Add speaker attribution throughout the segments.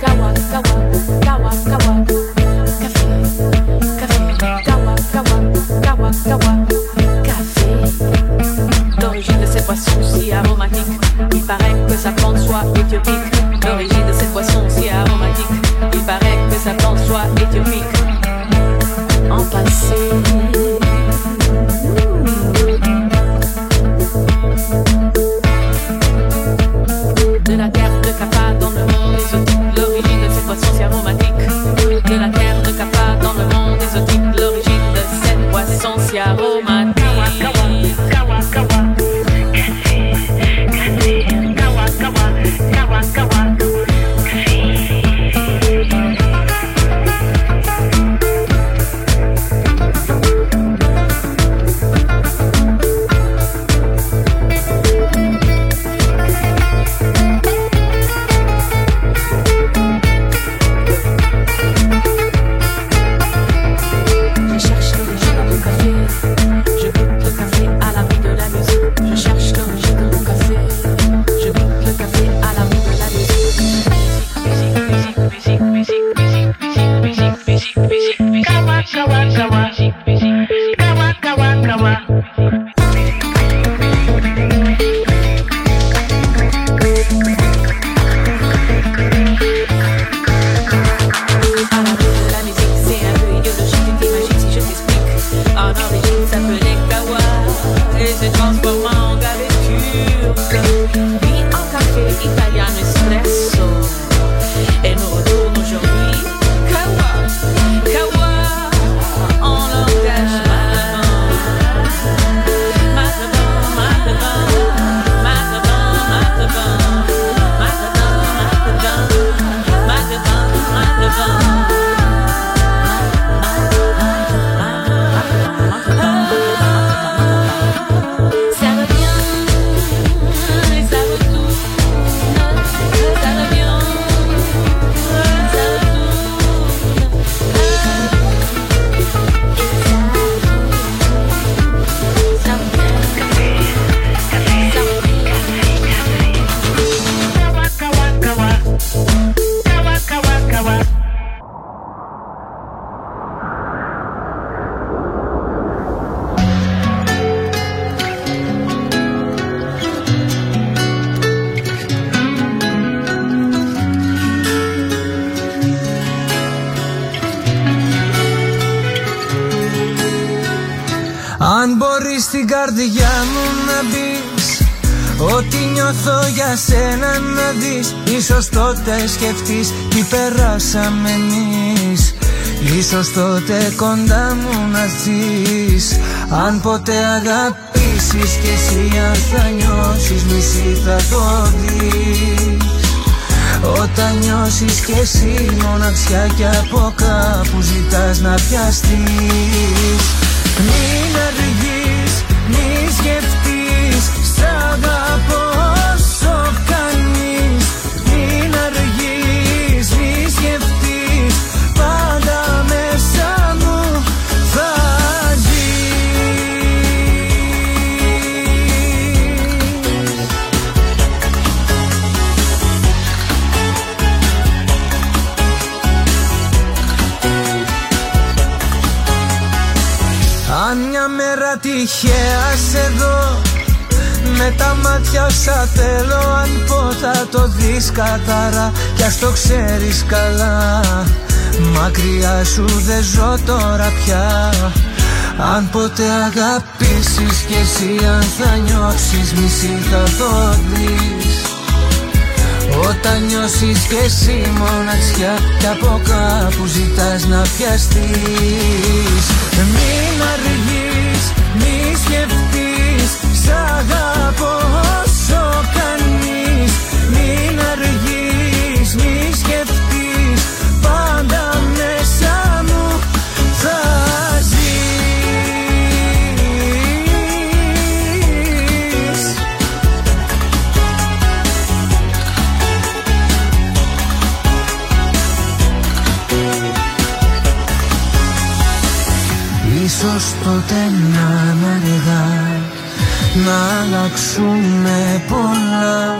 Speaker 1: Gawa, gawa, gawa, gawa, café, café, gawa, gawa, gawa, gawa, café. D'origine de cette boisson si aromatique, il paraît que sa pente soit éthiopique. D'origine de cette boisson si aromatique, il paraît que sa plante soit éthiopique.
Speaker 2: ζήσαμε Ίσως τότε κοντά μου να ζεις. Αν ποτέ αγαπήσεις και εσύ αν θα νιώσεις μισή θα το δεις. Όταν νιώσεις και εσύ μοναξιά κι από κάπου ζητάς να πιαστείς. Μην αργείς πιάσα θέλω αν ποτά το δεις κατάρα Κι ας το ξέρεις καλά. Μακριά σου δεν ζω τώρα πια. Αν ποτέ αγαπήσεις κι εσύ αν θα νιώσεις μισή θα το δεις. Όταν νιώσεις κι εσύ μοναξιά κι από κάπου ζητάς να πιαστείς. Μην αργείς, μη σκεφτείς, σ' αγαπώ νομίζω κανείς Μην αργείς, μη σκεφτείς Πάντα μέσα μου θα ζεις. Ίσως ποτέ να είναι αργάς να αλλάξουμε πολλά.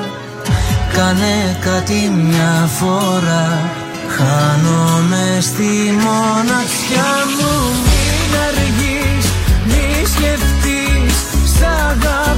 Speaker 2: Κάνε κάτι μια φορά. Χάνομαι στη μοναξιά μου. Μην αργείς, μη σκεφτείς. Σ' αγαπώ.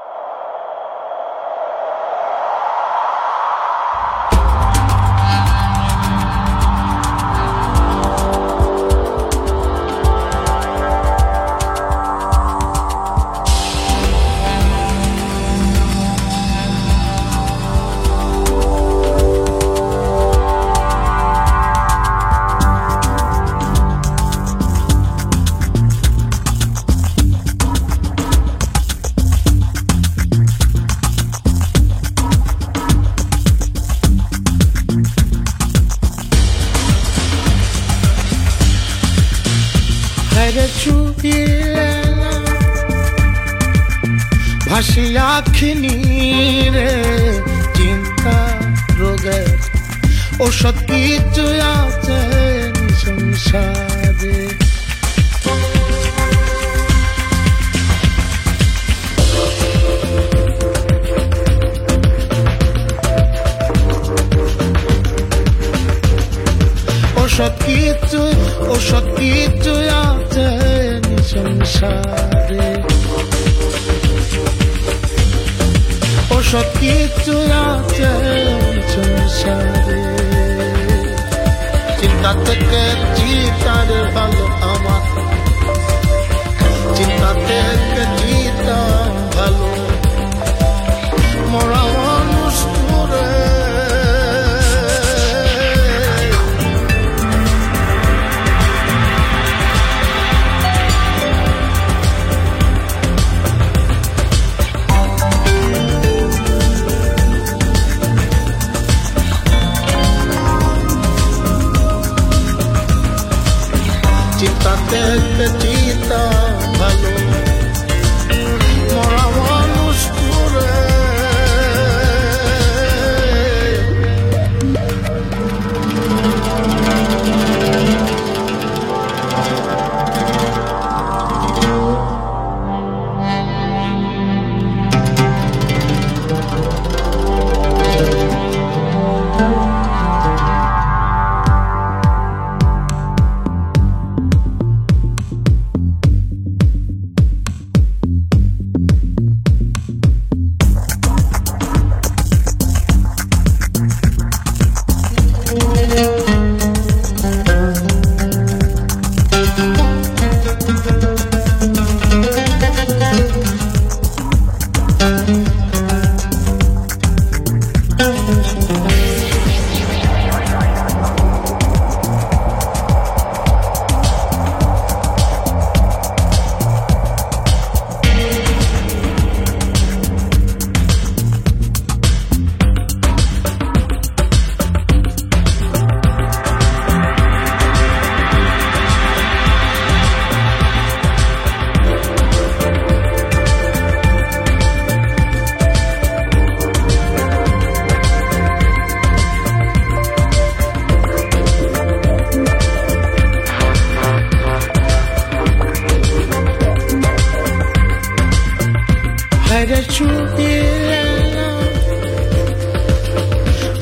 Speaker 3: বাইরে চুপিয়ে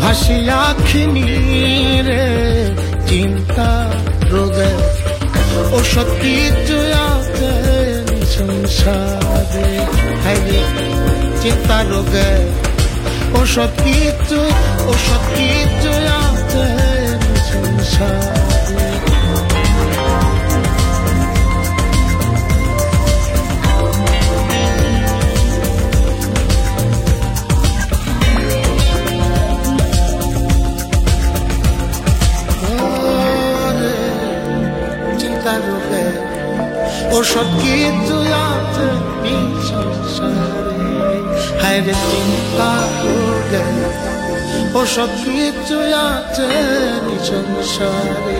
Speaker 3: ভাসিয়াখিনি রে চিন্তা রোদে ও সত্যি তুয়াতে সংসারে হাইরে চিন্তা রোগে। ও সত্যি তু ও সত্যি তুয়াতে সংসারে। ওসব কিছু আছে হায় রে চিন্তা হয়ে ওসব কিছু আছে সংসারে